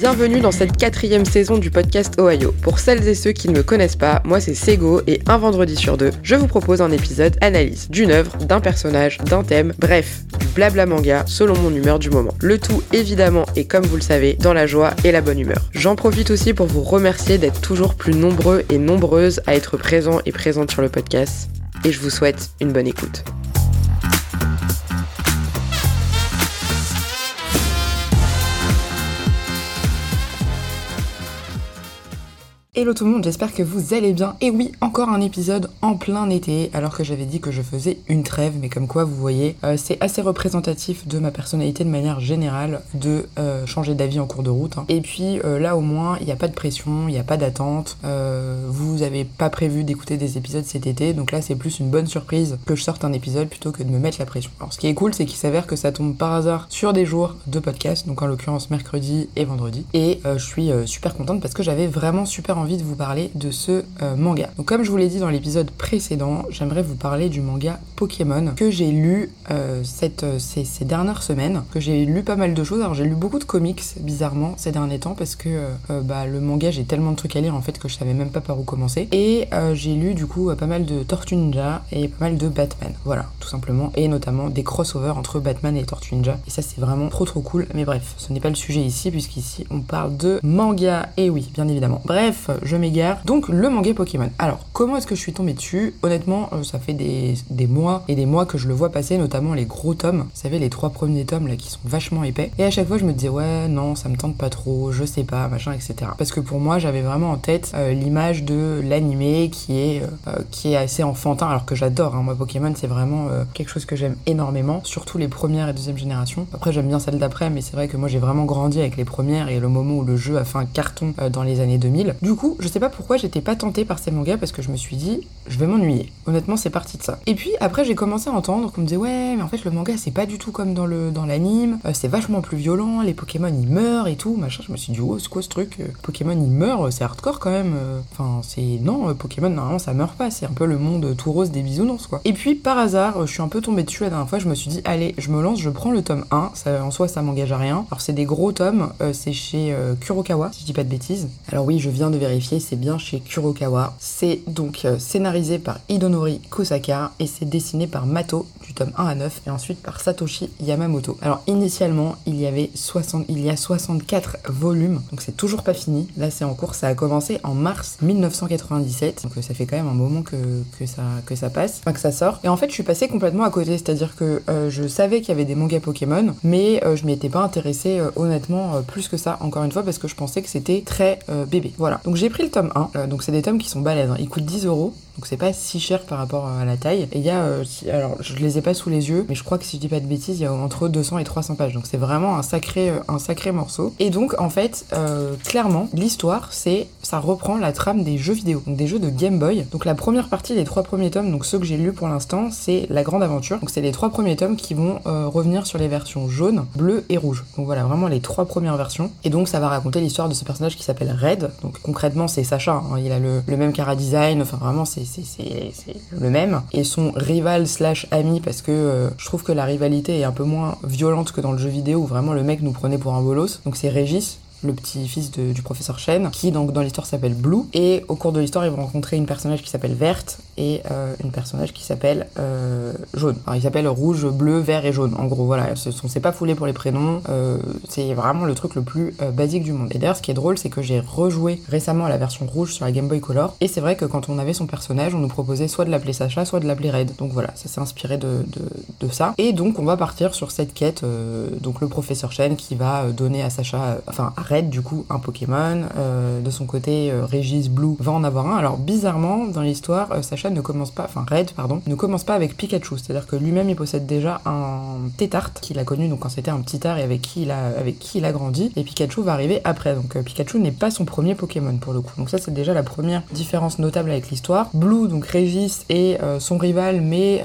Bienvenue dans cette quatrième saison du podcast Ohio. Pour celles et ceux qui ne me connaissent pas, moi c'est Sego et un vendredi sur deux, je vous propose un épisode analyse d'une œuvre, d'un personnage, d'un thème, bref, du blabla manga selon mon humeur du moment. Le tout évidemment et comme vous le savez, dans la joie et la bonne humeur. J'en profite aussi pour vous remercier d'être toujours plus nombreux et nombreuses à être présents et présentes sur le podcast et je vous souhaite une bonne écoute. Hello tout le monde, j'espère que vous allez bien. Et oui, encore un épisode en plein été, alors que j'avais dit que je faisais une trêve, mais comme quoi vous voyez, euh, c'est assez représentatif de ma personnalité de manière générale de euh, changer d'avis en cours de route. hein. Et puis euh, là au moins, il n'y a pas de pression, il n'y a pas d'attente, vous avez pas prévu d'écouter des épisodes cet été, donc là c'est plus une bonne surprise que je sorte un épisode plutôt que de me mettre la pression. Alors ce qui est cool, c'est qu'il s'avère que ça tombe par hasard sur des jours de podcast, donc en l'occurrence mercredi et vendredi. Et je suis super contente parce que j'avais vraiment super envie de vous parler de ce euh, manga. Donc comme je vous l'ai dit dans l'épisode précédent, j'aimerais vous parler du manga Pokémon que j'ai lu euh, cette, euh, ces, ces, dernières semaines, que j'ai lu pas mal de choses. Alors j'ai lu beaucoup de comics bizarrement ces derniers temps parce que bah, le manga j'ai tellement de trucs à lire en fait que je savais même pas par où commencer. Et j'ai lu du coup pas mal de Tortue Ninja et pas mal de Batman. Voilà, tout simplement. Et notamment des crossovers entre Batman et Tortue Ninja. Et ça c'est vraiment trop trop cool. Mais bref, ce n'est pas le sujet ici puisqu'ici on parle de manga. Et oui, bien évidemment. Bref, je m'égare. Donc le manga Pokémon. Alors, comment est-ce que je suis tombée dessus? Honnêtement, euh, ça fait des, mois et des mois que je le vois passer, notamment les gros tomes. Vous savez, les trois premiers tomes là qui sont vachement épais. Et à chaque fois, je me disais, ouais, non, ça me tente pas trop, je sais pas, machin, etc. Parce que pour moi, j'avais vraiment en tête euh, l'image de l'animé qui est euh, qui est assez enfantin, alors que j'adore. Hein. Moi, Pokémon, c'est vraiment quelque chose que j'aime énormément, surtout les premières et deuxième générations. Après, j'aime bien celle d'après, mais c'est vrai que moi, j'ai vraiment grandi avec les premières et le moment où le jeu a fait un carton dans les années 2000. Du je sais pas pourquoi j'étais pas tentée par ces mangas parce que je me suis dit, je vais m'ennuyer. Honnêtement, c'est parti de ça. Et puis après, j'ai commencé à entendre qu'on me disait, ouais, mais en fait, le manga, c'est pas du tout comme dans le dans l'anime, euh, c'est vachement plus violent, les Pokémon ils meurent et tout, machin. Je me suis dit, oh, c'est quoi ce truc Pokémon ils meurent, c'est hardcore quand même. Enfin, c'est. Non, Pokémon, normalement, ça meurt pas. C'est un peu le monde tout rose des bisounours, quoi. Et puis, par hasard, je suis un peu tombée dessus la dernière fois, je me suis dit, allez, je me lance, je prends le tome 1. Ça, en soi, ça m'engage à rien. Alors, c'est des gros tomes, euh, c'est chez euh, Kurokawa, si je dis pas de bêtises. Alors, oui, je viens de c'est bien chez Kurokawa. C'est donc euh, scénarisé par Hidonori Kosaka et c'est dessiné par Mato du tome 1 à 9 et ensuite par Satoshi Yamamoto. Alors, initialement, il y avait 60, il y a 64 volumes, donc c'est toujours pas fini. Là, c'est en cours, ça a commencé en mars 1997, donc ça fait quand même un moment que, que, ça, que ça passe, enfin que ça sort. Et en fait, je suis passée complètement à côté, c'est-à-dire que euh, je savais qu'il y avait des mangas Pokémon, mais euh, je m'y étais pas intéressée euh, honnêtement plus que ça, encore une fois, parce que je pensais que c'était très bébé. Voilà. Donc j'ai pris le tome 1, donc c'est des tomes qui sont balèzes, hein. ils coûtent 10 euros, donc c'est pas si cher par rapport à la taille. Et il y a, alors je les ai pas sous les yeux, mais je crois que si je dis pas de bêtises, il y a entre 200 et 300 pages, donc c'est vraiment un sacré, un sacré morceau. Et donc en fait, clairement, l'histoire, c'est, ça reprend la trame des jeux vidéo, donc des jeux de Game Boy. Donc la première partie des trois premiers tomes, donc ceux que j'ai lus pour l'instant, c'est La Grande Aventure. Donc c'est les trois premiers tomes qui vont euh, revenir sur les versions jaune, bleu et rouge. Donc voilà, vraiment les trois premières versions. Et donc ça va raconter l'histoire de ce personnage qui s'appelle Red. Donc concrètement c'est Sacha, hein. il a le, le même cara design, enfin vraiment c'est le même. Et son rival slash ami, parce que euh, je trouve que la rivalité est un peu moins violente que dans le jeu vidéo où vraiment le mec nous prenait pour un bolos. Donc c'est Régis, le petit-fils du professeur Chen, qui donc dans l'histoire s'appelle Blue. Et au cours de l'histoire, ils vont rencontrer une personnage qui s'appelle Verte et euh, une personnage qui s'appelle euh, Jaune. Alors ils s'appellent Rouge, Bleu, Vert et Jaune. En gros, voilà, on s'est pas foulé pour les prénoms. Euh, c'est vraiment le truc le plus basique du monde. Et d'ailleurs, ce qui est drôle, c'est que j'ai rejoué récemment la version rouge sur la Game Boy Color. Et c'est vrai que quand on avait son personnage, on nous proposait soit de l'appeler Sacha, soit de l'appeler Red. Donc voilà, ça s'est inspiré de, ça. Et donc on va partir sur cette quête. donc le professeur Chen qui va donner à Sacha, enfin Red du coup un Pokémon. Euh, de son côté, euh, Régis Blue va en avoir un. Alors bizarrement, dans l'histoire, euh, Sacha ne commence pas, enfin Red, pardon, ne commence pas avec Pikachu. C'est-à-dire que lui-même, il possède déjà un Tétarte qu'il a connu donc quand c'était un petit art et avec qui il a, avec qui il a grandi. Et Pikachu va arriver après. Donc Pikachu n'est pas son premier Pokémon pour le coup. Donc ça, c'est déjà la première différence notable avec l'histoire. Blue, donc Régis, est son rival, mais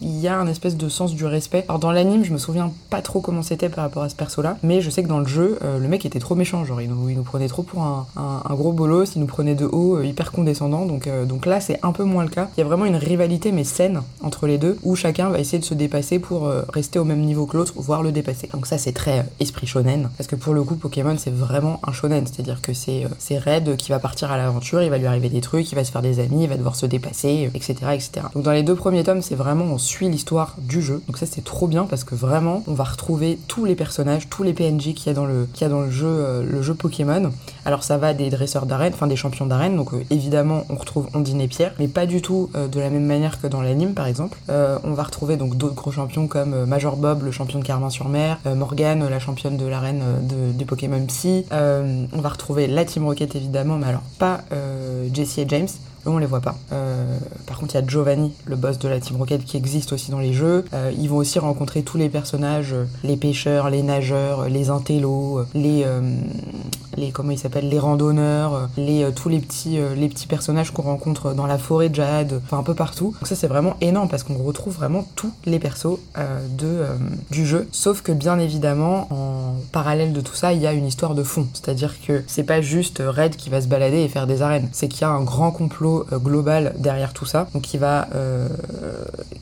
il y a un espèce de sens du respect. Alors dans l'anime, je me souviens pas trop comment c'était par rapport à ce perso-là, mais je sais que dans le jeu, le mec était trop méchants, genre ils nous, ils nous prenaient trop pour un, un, gros bolos, ils nous prenaient de haut, hyper condescendant. Donc, donc là, c'est un peu moins le cas. Il y a vraiment une rivalité, mais saine, entre les deux, où chacun va essayer de se dépasser pour rester au même niveau que l'autre, voire le dépasser. Donc ça, c'est très esprit shonen, parce que pour le coup, Pokémon, c'est vraiment un shonen, c'est-à-dire que c'est Red qui va partir à l'aventure, il va lui arriver des trucs, il va se faire des amis, il va devoir se dépasser, etc., etc. Donc dans les deux premiers tomes, c'est vraiment on suit l'histoire du jeu. Donc ça, c'est trop bien parce que vraiment, on va retrouver tous les personnages, tous les PNJ qu'il y qu'il y a dans le jeu, euh, le jeu Pokémon. Alors ça va des dresseurs d'arène, enfin des champions d'arène. Donc euh, évidemment, on retrouve Ondine et Pierre, mais pas du tout euh, de la même manière que dans l'anime, par exemple. on va retrouver donc d'autres gros champions comme Major Bob, le champion de Carmin-sur-Mer, Morgane, la championne de l'arène du Pokémon Psy. on va retrouver la Team Rocket évidemment, mais alors pas Jessie et James on les voit pas. Euh, par contre, il y a Giovanni, le boss de la Team Rocket, qui existe aussi dans les jeux. Euh, ils vont aussi rencontrer tous les personnages, euh, les pêcheurs, les nageurs, les intellos, les, les comment ils s'appellent, les randonneurs, les tous les petits les petits personnages qu'on rencontre dans la forêt de Jade, enfin un peu partout. Donc ça c'est vraiment énorme parce qu'on retrouve vraiment tous les persos de du jeu. Sauf que bien évidemment, en parallèle de tout ça, il y a une histoire de fond. C'est-à-dire que c'est pas juste Red qui va se balader et faire des arènes. C'est qu'il y a un grand complot euh, global derrière tout ça, donc qui va, euh,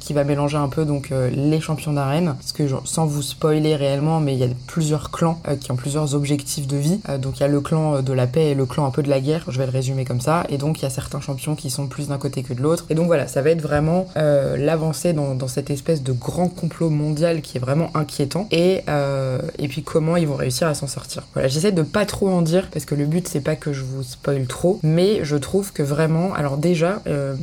qui va mélanger un peu donc euh, les champions d'arène, parce que sans vous spoiler réellement, mais il y a plusieurs clans qui ont plusieurs objectifs de vie. donc il y a le clan de la paix et le clan un peu de la guerre, je vais le résumer comme ça, et donc il y a certains champions qui sont plus d'un côté que de l'autre. Et donc voilà, ça va être vraiment l'avancée dans, cette espèce de grand complot mondial qui est vraiment inquiétant, et, et puis comment ils vont réussir à s'en sortir. Voilà, j'essaie de pas trop en dire, parce que le but c'est pas que je vous spoil trop, mais je trouve que vraiment, alors déjà, euh,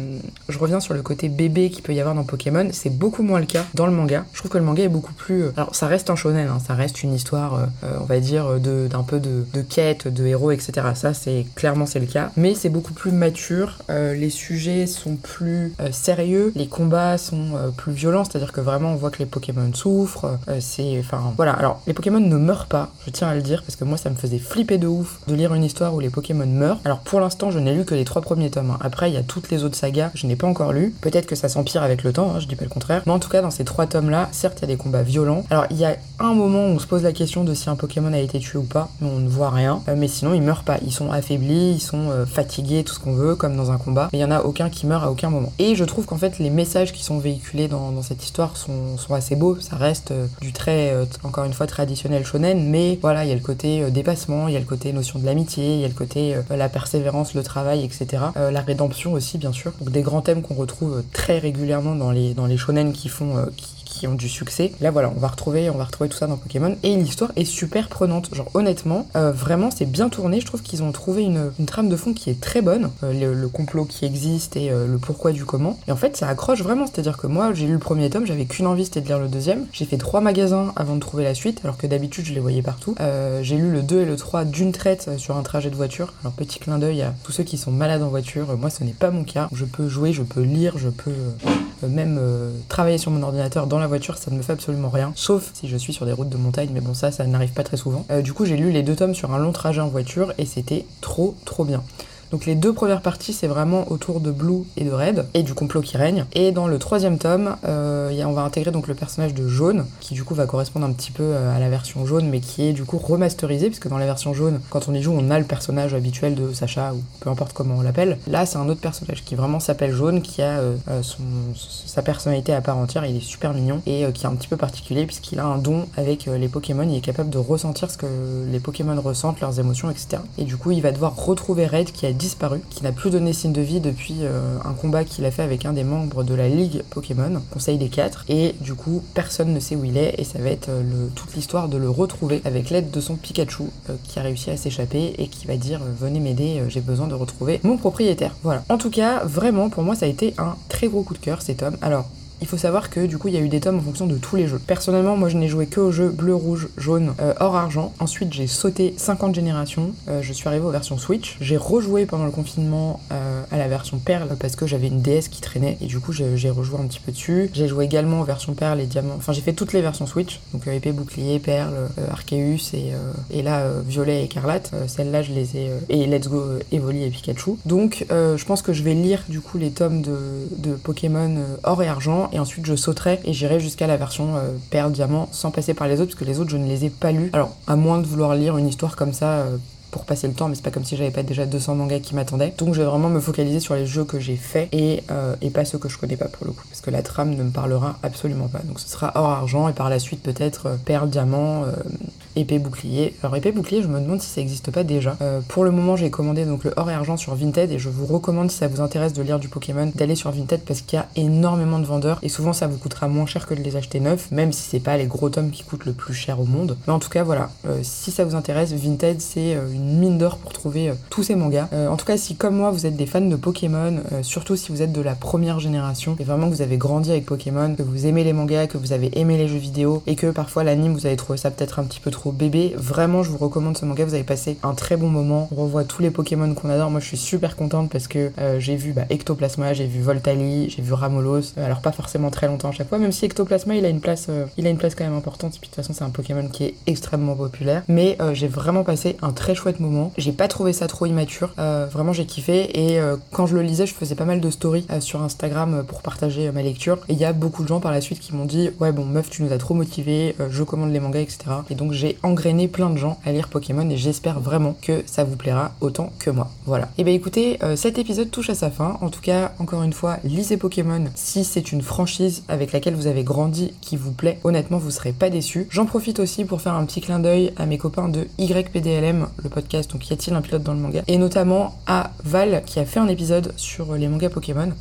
je reviens sur le côté bébé qu'il peut y avoir dans Pokémon, c'est beaucoup moins le cas dans le manga. Je trouve que le manga est beaucoup plus... Euh, alors ça reste un shonen, hein, ça reste une histoire, euh, on va dire, d'un peu de, de quête, de héros, etc. Ça, c'est clairement c'est le cas. Mais c'est beaucoup plus mature, les sujets sont plus sérieux, les combats sont plus violents, c'est-à-dire que vraiment on voit que les Pokémon souffrent, c'est... Enfin voilà, alors les Pokémon ne meurent pas, je tiens à le dire, parce que moi ça me faisait flipper de ouf de lire une histoire où les Pokémon meurent. Alors pour l'instant je n'ai lu que les trois premiers tomes. Hein. Après, il y a toutes les autres sagas, je n'ai pas encore lu. Peut-être que ça s'empire avec le temps, hein, je dis pas le contraire. Mais en tout cas, dans ces trois tomes-là, certes, il y a des combats violents. Alors, il y a un moment où on se pose la question de si un Pokémon a été tué ou pas, mais on ne voit rien. Euh, mais sinon, ils meurent pas. Ils sont affaiblis, ils sont euh, fatigués, tout ce qu'on veut, comme dans un combat. Mais il y en a aucun qui meurt à aucun moment. Et je trouve qu'en fait, les messages qui sont véhiculés dans, cette histoire sont, assez beaux. Ça reste euh, du trait, encore une fois, traditionnel shonen, mais voilà, il y a le côté dépassement, il y a le côté notion de l'amitié, il y a le côté la persévérance, le travail, etc. la rédemption aussi, bien sûr. Donc des grands thèmes qu'on retrouve très régulièrement dans les, dans les shonen qui font, euh, qui ont du succès. Là voilà, on va retrouver, on va retrouver tout ça dans Pokémon et l'histoire est super prenante. Genre honnêtement, euh, vraiment c'est bien tourné. Je trouve qu'ils ont trouvé une, trame de fond qui est très bonne, euh, le, complot qui existe et euh, le pourquoi du comment. Et en fait ça accroche vraiment, c'est-à-dire que moi j'ai lu le premier tome, j'avais qu'une envie c'était de lire le deuxième. J'ai fait trois magasins avant de trouver la suite, alors que d'habitude je les voyais partout. j'ai lu le 2 et le 3 d'une traite sur un trajet de voiture. Alors petit clin d'œil à tous ceux qui sont malades en voiture, moi ce n'est pas mon cas. Je peux jouer, je peux lire, je peux même travailler sur mon ordinateur dans la voiture, ça ne me fait absolument rien. Sauf si je suis sur des routes de montagne, mais bon, ça, ça n'arrive pas très souvent. Euh, du coup, j'ai lu les deux tomes sur un long trajet en voiture et c'était trop, trop bien. Donc les deux premières parties, c'est vraiment autour de Blue et de Red et du complot qui règne. Et dans le troisième tome, euh, on va intégrer donc le personnage de Jaune, qui du coup va correspondre un petit peu euh, à la version jaune, mais qui est du coup remasterisé, puisque dans la version jaune, quand on y joue, on a le personnage habituel de Sacha ou peu importe comment on l'appelle. Là, c'est un autre personnage qui vraiment s'appelle Jaune, qui a euh, sa personnalité à part entière. Il est super mignon et qui est un petit peu particulier puisqu'il a un don avec les Pokémon. Il est capable de ressentir ce que les Pokémon ressentent, leurs émotions, etc. Et du coup, il va devoir retrouver Red qui a disparu, qui n'a plus donné signe de vie depuis euh, un combat qu'il a fait avec un des membres de la Ligue Pokémon, Conseil des Quatre. Et du coup, personne ne sait où il est et ça va être euh, toute l'histoire de le retrouver avec l'aide de son Pikachu euh, qui a réussi à s'échapper et qui va dire venez m'aider, j'ai besoin de retrouver mon propriétaire. Voilà. En tout cas, vraiment pour moi ça a été un très gros coup de cœur cet homme. Alors il faut savoir que du coup il y a eu des tomes en fonction de tous les jeux. Personnellement moi je n'ai joué que au jeu bleu, rouge, jaune, euh, or, argent. Ensuite j'ai sauté 50 générations, euh, je suis arrivé aux versions Switch. J'ai rejoué pendant le confinement euh, à la version Perle parce que j'avais une DS qui traînait et du coup j'ai rejoué un petit peu dessus. J'ai joué également aux versions Perle et Diamant. Enfin j'ai fait toutes les versions Switch, donc épée, bouclier, Perle, Arceus et, et là Violet et Écarlate. Celles-là je les ai... et Let's Go Evoli et Pikachu. Donc je pense que je vais lire du coup les tomes de, de Pokémon or et argent et ensuite je sauterai et j'irai jusqu'à la version euh, Diamant sans passer par les autres parce que les autres je ne les ai pas lus. Alors à moins de vouloir lire une histoire comme ça euh, pour passer le temps, mais c'est pas comme si j'avais pas déjà 200 mangas qui m'attendaient. Donc je vais vraiment me focaliser sur les jeux que j'ai faits et, euh, et pas ceux que je connais pas pour le coup, parce que la trame ne me parlera absolument pas. Donc ce sera or argent et par la suite peut-être euh, perle diamant. Euh, épée bouclier. Alors épée bouclier, je me demande si ça n'existe pas déjà. Euh, pour le moment, j'ai commandé donc le or et argent sur Vinted et je vous recommande si ça vous intéresse de lire du Pokémon d'aller sur Vinted parce qu'il y a énormément de vendeurs et souvent ça vous coûtera moins cher que de les acheter neufs, même si c'est pas les gros tomes qui coûtent le plus cher au monde. Mais en tout cas, voilà, euh, si ça vous intéresse, Vinted c'est euh, mine d'or pour trouver euh, tous ces mangas. Euh, en tout cas, si comme moi vous êtes des fans de Pokémon, euh, surtout si vous êtes de la première génération et vraiment que vous avez grandi avec Pokémon, que vous aimez les mangas, que vous avez aimé les jeux vidéo et que parfois l'anime vous avez trouvé ça peut-être un petit peu trop bébé, vraiment je vous recommande ce manga, vous avez passé un très bon moment. On revoit tous les Pokémon qu'on adore. Moi je suis super contente parce que j'ai vu bah, Ectoplasma, j'ai vu Voltali, j'ai vu Ramolos. Alors pas forcément très longtemps à chaque fois, même si Ectoplasma il a une place, il a une place quand même importante. Puis de toute façon c'est un Pokémon qui est extrêmement populaire. Mais j'ai vraiment passé un très chouette moment. J'ai pas trouvé ça trop immature. Euh, vraiment j'ai kiffé et euh, quand je le lisais je faisais pas mal de stories euh, sur Instagram pour partager ma lecture. Et il y a beaucoup de gens par la suite qui m'ont dit ouais bon meuf tu nous as trop motivé, je commande les mangas etc. Et donc j'ai engrainé plein de gens à lire Pokémon et j'espère vraiment que ça vous plaira autant que moi. Voilà. Et ben écoutez, cet épisode touche à sa fin. En tout cas, encore une fois, lisez Pokémon si c'est une franchise avec laquelle vous avez grandi qui vous plaît. Honnêtement, vous serez pas déçus. J'en profite aussi pour faire un petit clin d'œil à mes copains de YPDLM, le podcast, donc y a-t-il un pilote dans le manga? Et notamment à Val qui a fait un épisode sur les mangas Pokémon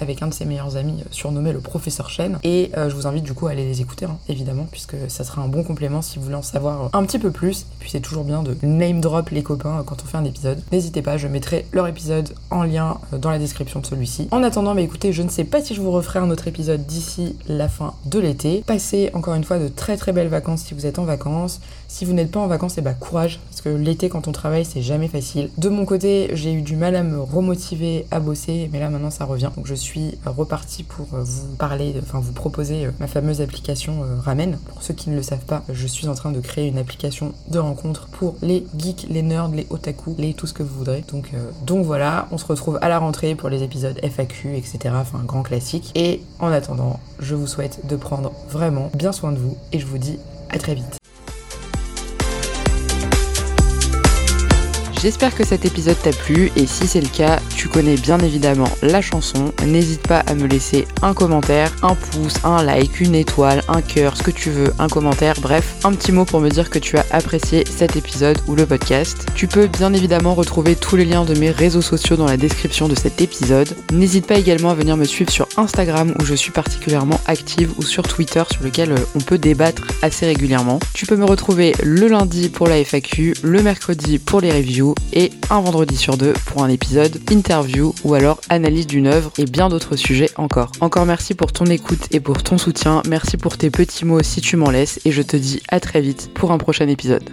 avec un de ses meilleurs amis euh, surnommé le professeur Chen. Et euh, je vous invite du coup à aller les écouter, hein, évidemment, puisque ça sera un bon complément si vous voulez en savoir euh, un petit peu plus. Et puis c'est toujours bien de name drop les copains quand on fait un épisode. N'hésitez pas, je mettrai leur épisode en lien dans la description de celui-ci. En attendant, bah écoutez, je ne sais pas si je vous referai un autre épisode d'ici la fin de l'été. Passez encore une fois de très très belles vacances si vous êtes en vacances. Si vous n'êtes pas en vacances, et bah courage, parce que l'été quand on travaille, c'est jamais facile. De mon côté, j'ai eu du mal à me remotiver à bosser, mais là maintenant ça revient. Donc je suis repartie pour euh, vous parler, enfin vous proposer euh, ma fameuse application euh, Ramen. Pour ceux qui ne le savent pas, je suis en train de créer une application de rencontre pour les geeks, les nerds, les otaku, les tout ce que vous voudrez. Donc, donc voilà, on se retrouve à la rentrée pour les épisodes FAQ, etc. Enfin, grand classique. Et en attendant, je vous souhaite de prendre vraiment bien soin de vous et je vous dis à très vite. J'espère que cet épisode t'a plu et si c'est le cas, tu connais bien évidemment la chanson. N'hésite pas à me laisser un commentaire, un pouce, un like, une étoile, un cœur, ce que tu veux, un commentaire, bref, un petit mot pour me dire que tu as apprécié cet épisode ou le podcast. Tu peux bien évidemment retrouver tous les liens de mes réseaux sociaux dans la description de cet épisode. N'hésite pas également à venir me suivre sur Instagram où je suis particulièrement active ou sur Twitter sur lequel euh, on peut débattre assez régulièrement. Tu peux me retrouver le lundi pour la FAQ, le mercredi pour les reviews et un vendredi sur deux pour un épisode interview ou alors analyse d'une œuvre et bien d'autres sujets encore. Encore merci pour ton écoute et pour ton soutien, merci pour tes petits mots si tu m'en laisses et je te dis à très vite pour un prochain épisode.